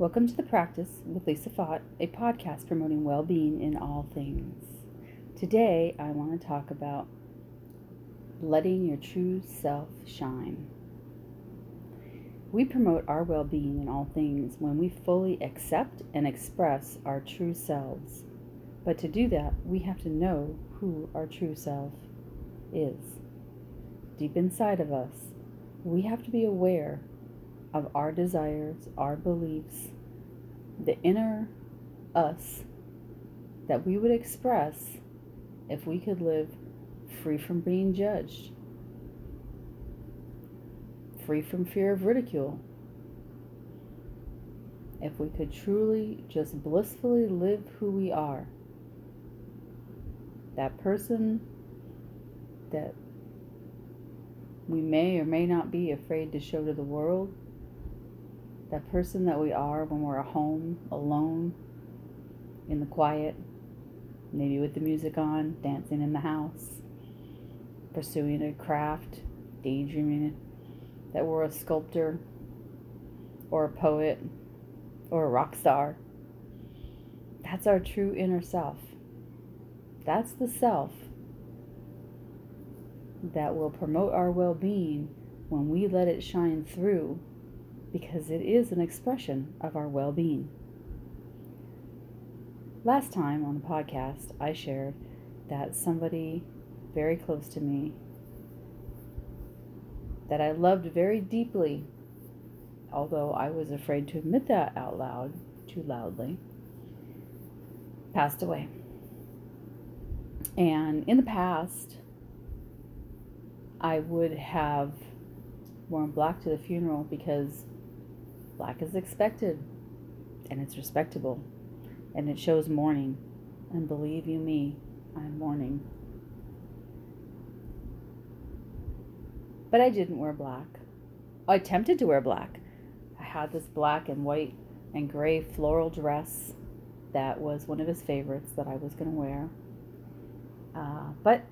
Welcome to The Practice with Lisa Fott, a podcast promoting well being in all things. Today, I want to talk about letting your true self shine. We promote our well being in all things when we fully accept and express our true selves. But to do that, we have to know who our true self is. Deep inside of us, we have to be aware of our desires, our beliefs, the inner us that we would express if we could live free from being judged, free from fear of ridicule, if we could truly just blissfully live who we are. That person that we may or may not be afraid to show to the world, that person that we are when we're at home, alone, in the quiet, maybe with the music on, dancing in the house, pursuing a craft, daydreaming that we're a sculptor or a poet or a rock star. That's our true inner self. That's the self that will promote our well being when we let it shine through because it is an expression of our well being. Last time on the podcast, I shared that somebody very close to me that I loved very deeply, although I was afraid to admit that out loud, too loudly, passed away. And in the past, I would have worn black to the funeral because black is expected and it's respectable and it shows mourning. And believe you me, I'm mourning. But I didn't wear black. I attempted to wear black. I had this black and white and gray floral dress that was one of his favorites that I was going to wear. Uh, but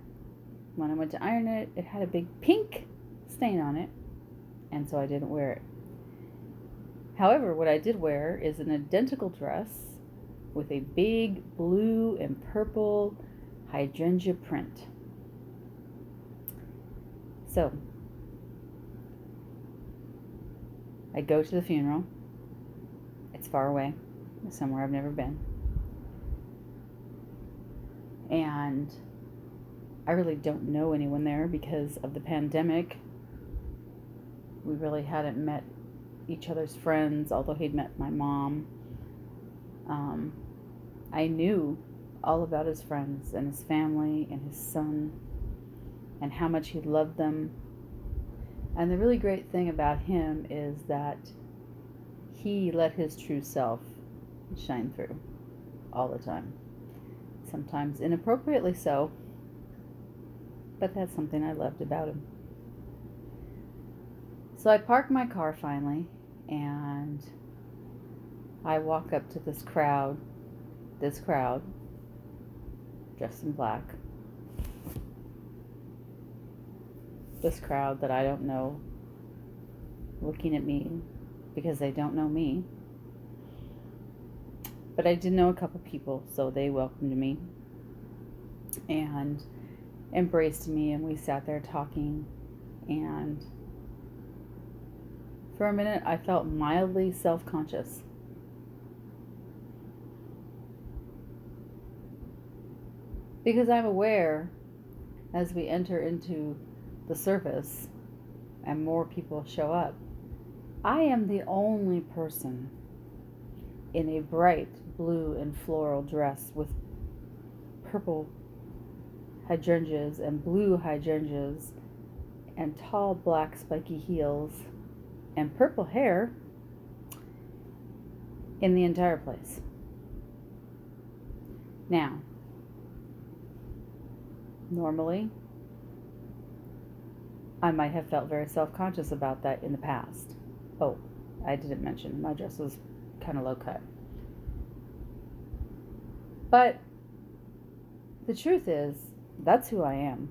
when I went to iron it, it had a big pink stain on it, and so I didn't wear it. However, what I did wear is an identical dress with a big blue and purple hydrangea print. So, I go to the funeral. It's far away, somewhere I've never been. And I really don't know anyone there because of the pandemic. We really hadn't met each other's friends, although he'd met my mom. Um, I knew all about his friends and his family and his son and how much he loved them. And the really great thing about him is that he let his true self shine through all the time. Sometimes inappropriately so, but that's something I loved about him. So I parked my car finally and I walk up to this crowd, this crowd, dressed in black. This crowd that I don't know looking at me because they don't know me. But I did know a couple people, so they welcomed me and embraced me, and we sat there talking and for a minute, I felt mildly self conscious. Because I'm aware as we enter into the service and more people show up, I am the only person in a bright blue and floral dress with purple hydrangeas and blue hydrangeas and tall black spiky heels and purple hair in the entire place. Now, normally, I might have felt very self conscious about that in the past. Oh, I didn't mention my dress was kind of low cut. But the truth is, that's who I am.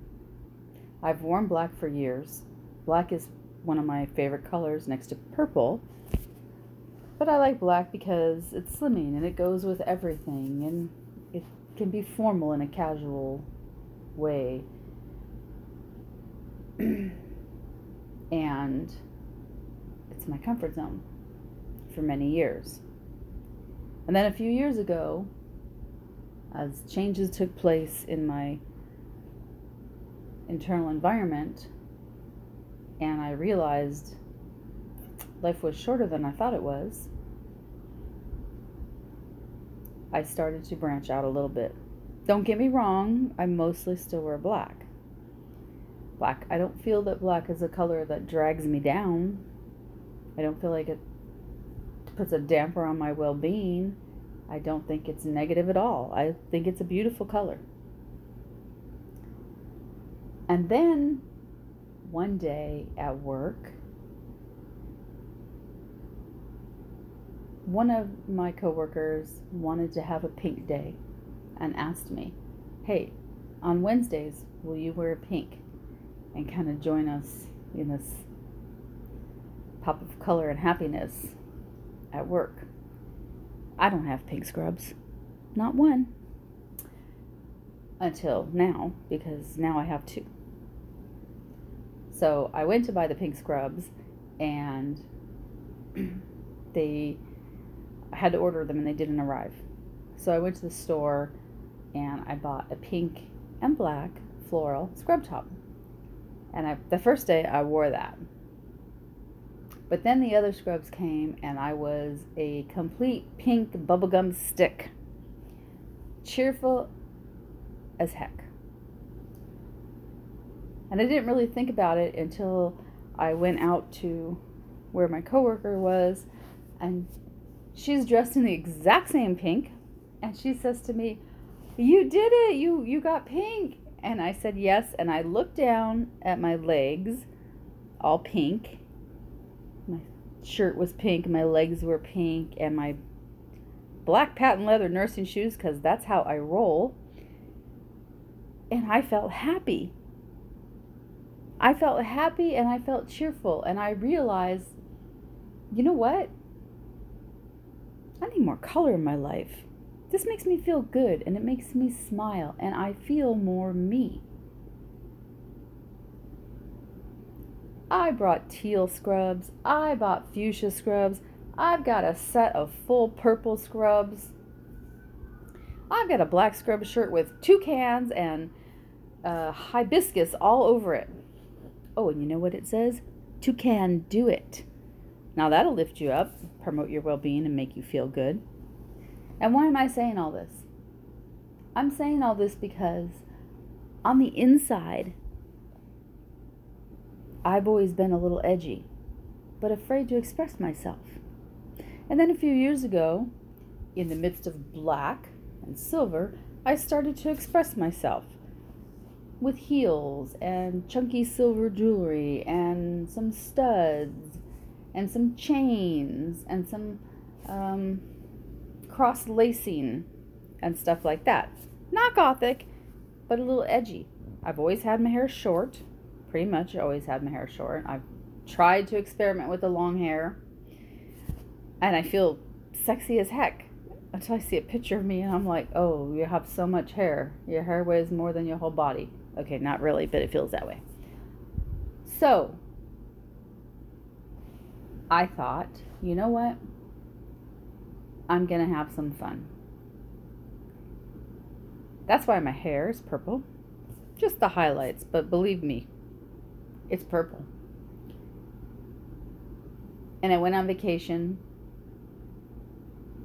I've worn black for years. Black is one of my favorite colors next to purple. But I like black because it's slimming and it goes with everything and it can be formal in a casual way. and it's my comfort zone for many years. And then a few years ago, as changes took place in my internal environment, and I realized life was shorter than I thought it was, I started to branch out a little bit. Don't get me wrong, I mostly still wear black. Black, I don't feel that black is a color that drags me down. I don't feel like it puts a damper on my well being. I don't think it's negative at all. I think it's a beautiful color. And then one day at work, one of my coworkers wanted to have a pink day and asked me, Hey, on Wednesdays, will you wear pink and kind of join us in this pop of color and happiness at work? I don't have pink scrubs. Not one. Until now, because now I have two. So I went to buy the pink scrubs and they I had to order them and they didn't arrive. So I went to the store and I bought a pink and black floral scrub top. And I, the first day I wore that. But then the other scrubs came and I was a complete pink bubblegum stick. Cheerful as heck. And I didn't really think about it until I went out to where my coworker was and she's dressed in the exact same pink and she says to me, "You did it. You you got pink." And I said, "Yes." And I looked down at my legs, all pink. My shirt was pink, my legs were pink, and my black patent leather nursing shoes cuz that's how I roll. And I felt happy. I felt happy and I felt cheerful and I realized, you know what? I need more color in my life. This makes me feel good and it makes me smile and I feel more me. I brought teal scrubs. I bought fuchsia scrubs. I've got a set of full purple scrubs. I've got a black scrub shirt with toucans and uh, hibiscus all over it. Oh, and you know what it says? To can do it. Now that'll lift you up, promote your well being, and make you feel good. And why am I saying all this? I'm saying all this because on the inside, I've always been a little edgy, but afraid to express myself. And then a few years ago, in the midst of black and silver, I started to express myself with heels and chunky silver jewelry and some studs and some chains and some um, cross lacing and stuff like that. Not gothic, but a little edgy. I've always had my hair short, pretty much always had my hair short. I've tried to experiment with the long hair, and I feel sexy as heck until I see a picture of me and I'm like, oh, you have so much hair. Your hair weighs more than your whole body. Okay, not really, but it feels that way. So, I thought, you know what? I'm going to have some fun. That's why my hair is purple. Just the highlights, but believe me, it's purple. And I went on vacation.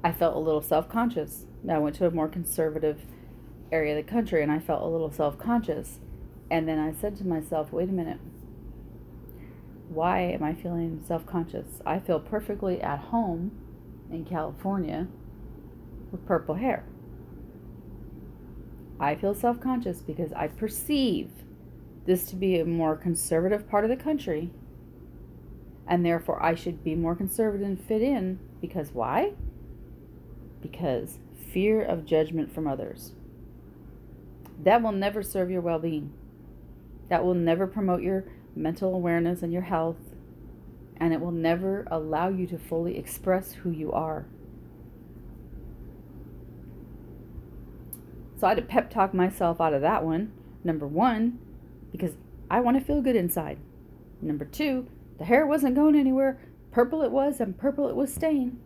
I felt a little self conscious. I went to a more conservative area of the country and I felt a little self conscious. And then I said to myself, wait a minute why am I feeling self conscious? I feel perfectly at home in California with purple hair. I feel self conscious because I perceive this to be a more conservative part of the country, and therefore I should be more conservative and fit in because why? Because fear of judgment from others. That will never serve your well being. That will never promote your mental awareness and your health. and it will never allow you to fully express who you are. So I had to pep talk myself out of that one. Number one, because I want to feel good inside. Number two, the hair wasn't going anywhere. Purple it was, and purple it was staying.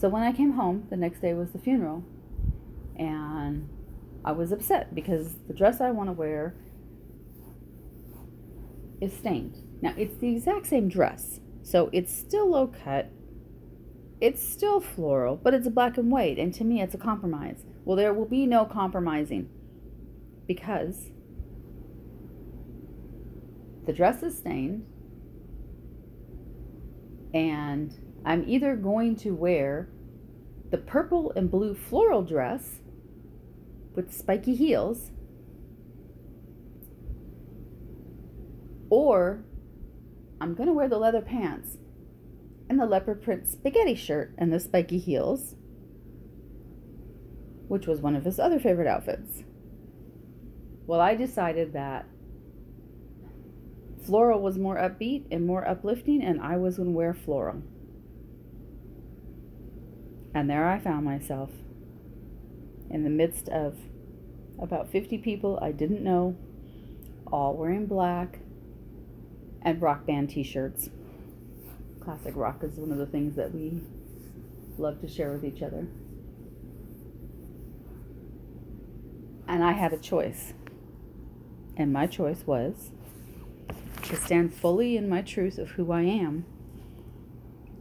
So when I came home, the next day was the funeral, and I was upset because the dress I want to wear is stained. Now, it's the exact same dress, so it's still low cut. It's still floral, but it's black and white, and to me, it's a compromise. Well, there will be no compromising because the dress is stained, and I'm either going to wear the purple and blue floral dress with spiky heels Or I'm going to wear the leather pants and the leopard print spaghetti shirt and the spiky heels, which was one of his other favorite outfits. Well, I decided that floral was more upbeat and more uplifting, and I was going to wear floral. And there I found myself in the midst of about 50 people I didn't know, all wearing black, and rock band t-shirts. Classic rock is one of the things that we love to share with each other. And I had a choice. And my choice was to stand fully in my truth of who I am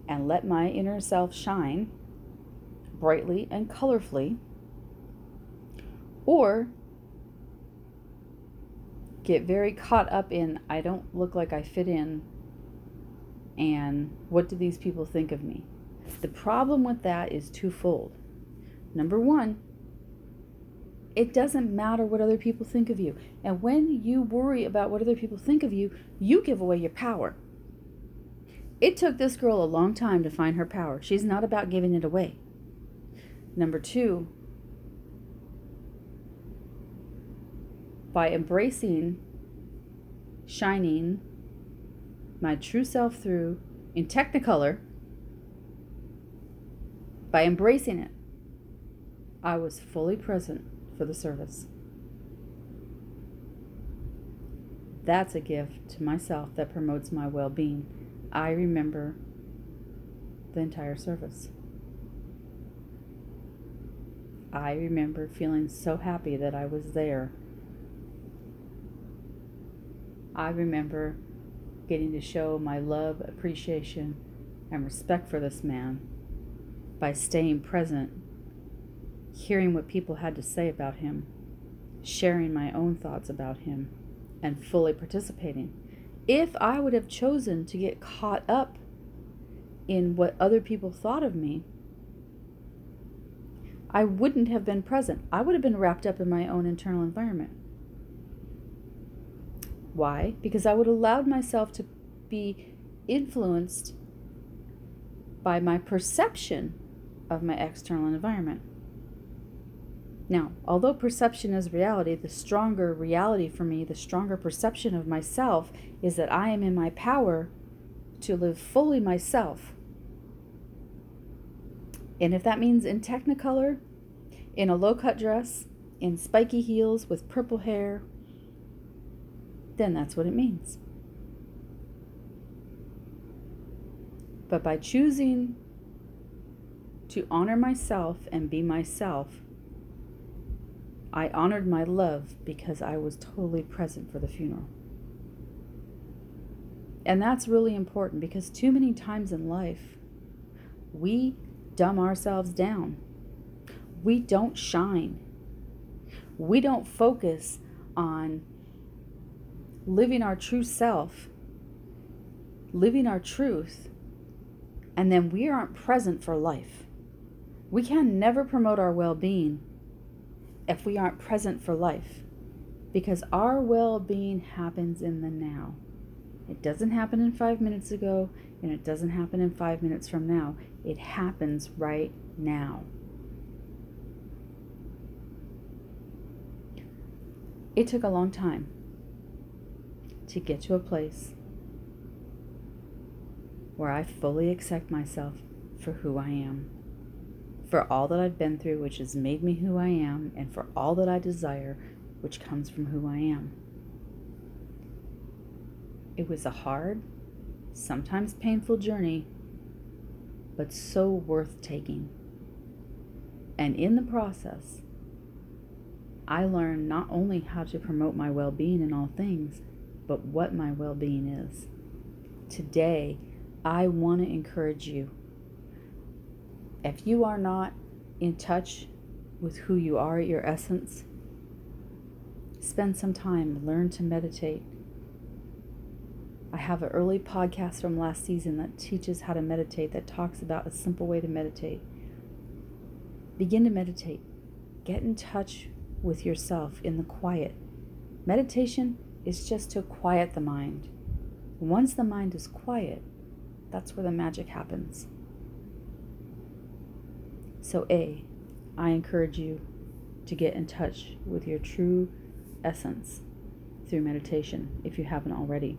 and let my inner self shine brightly and colorfully, or get very caught up in I don't look like I fit in and what do these people think of me? The problem with that is twofold. Number one, it doesn't matter what other people think of you. And when you worry about what other people think of you, you give away your power. It took this girl a long time to find her power. She's not about giving it away. Number two, by embracing shining my true self through in Technicolor, by embracing it, I was fully present for the service. That's a gift to myself that promotes my well being. I remember the entire service. I remember feeling so happy that I was there I remember getting to show my love, appreciation, and respect for this man by staying present, hearing what people had to say about him, sharing my own thoughts about him, and fully participating. If I would have chosen to get caught up in what other people thought of me, I wouldn't have been present. I would have been wrapped up in my own internal environment. Why? Because I would have allowed myself to be influenced by my perception of my external environment. Now, although perception is reality, the stronger reality for me, the stronger perception of myself is that I am in my power to live fully myself. And if that means in technicolor, in a low cut dress, in spiky heels with purple hair, then that's what it means. But by choosing to honor myself and be myself, I honored my love because I was totally present for the funeral. And that's really important because too many times in life, we dumb ourselves down. We don't shine. We don't focus on living our true self, living our truth, and then we aren't present for life. We can never promote our well being if we aren't present for life because our well being happens in the now. It doesn't happen in five minutes ago, and it doesn't happen in five minutes from now. It happens right now. It took a long time to get to a place where I fully accept myself for who I am, for all that I've been through, which has made me who I am, and for all that I desire, which comes from who I am. It was a hard, sometimes painful journey, but so worth taking. And in the process, I learned not only how to promote my well being in all things, but what my well being is. Today, I want to encourage you. If you are not in touch with who you are at your essence, spend some time, learn to meditate. I have an early podcast from last season that teaches how to meditate, that talks about a simple way to meditate. Begin to meditate. Get in touch with yourself in the quiet. Meditation is just to quiet the mind. Once the mind is quiet, that's where the magic happens. So, A, I encourage you to get in touch with your true essence through meditation if you haven't already.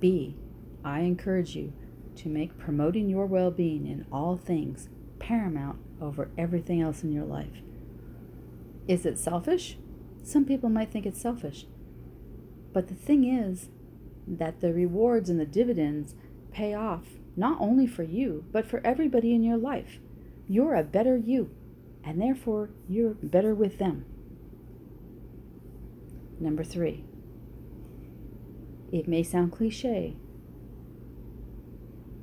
B, I encourage you to make promoting your well being in all things paramount over everything else in your life. Is it selfish? Some people might think it's selfish. But the thing is that the rewards and the dividends pay off not only for you, but for everybody in your life. You're a better you, and therefore you're better with them. Number three, it may sound cliche,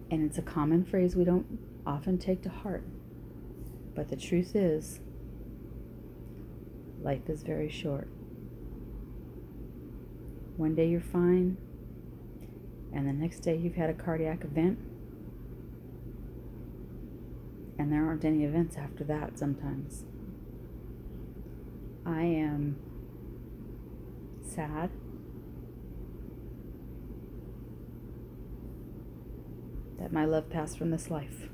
and it's a common phrase we don't often take to heart, but the truth is, life is very short. One day you're fine, and the next day you've had a cardiac event, and there aren't any events after that sometimes. I am sad. My love passed from this life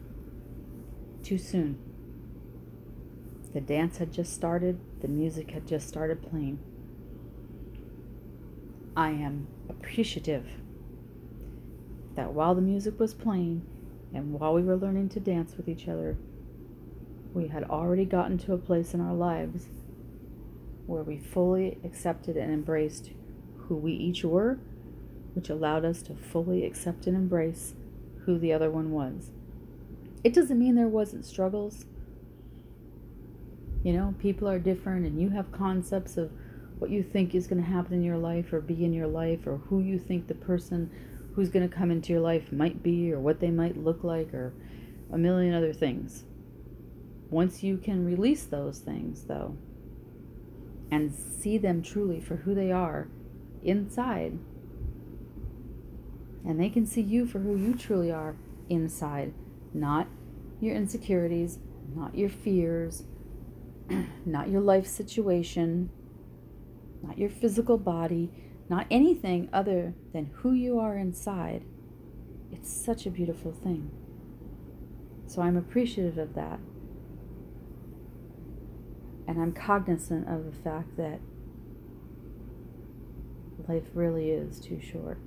too soon. The dance had just started, the music had just started playing. I am appreciative that while the music was playing and while we were learning to dance with each other, we had already gotten to a place in our lives where we fully accepted and embraced who we each were, which allowed us to fully accept and embrace who the other one was. It doesn't mean there wasn't struggles. You know, people are different and you have concepts of what you think is going to happen in your life or be in your life or who you think the person who's going to come into your life might be or what they might look like or a million other things. Once you can release those things, though, and see them truly for who they are inside, and they can see you for who you truly are inside, not your insecurities, not your fears, not your life situation, not your physical body, not anything other than who you are inside, it's such a beautiful thing. So I'm appreciative of that. And I'm cognizant of the fact that life really is too short.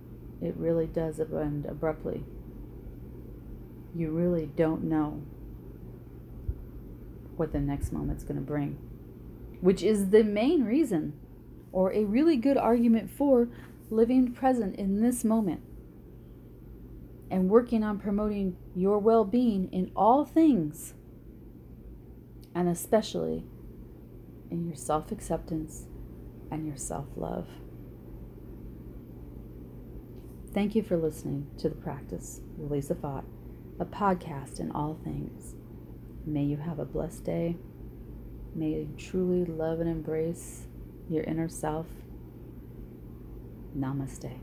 It really does end abruptly. You really don't know what the next moment's going to bring, which is the main reason or a really good argument for living present in this moment and working on promoting your well being in all things, and especially in your self acceptance and your self love. Thank you for listening to The Practice with Lisa Fott, a podcast in all things. May you have a blessed day. May you truly love and embrace your inner self. Namaste.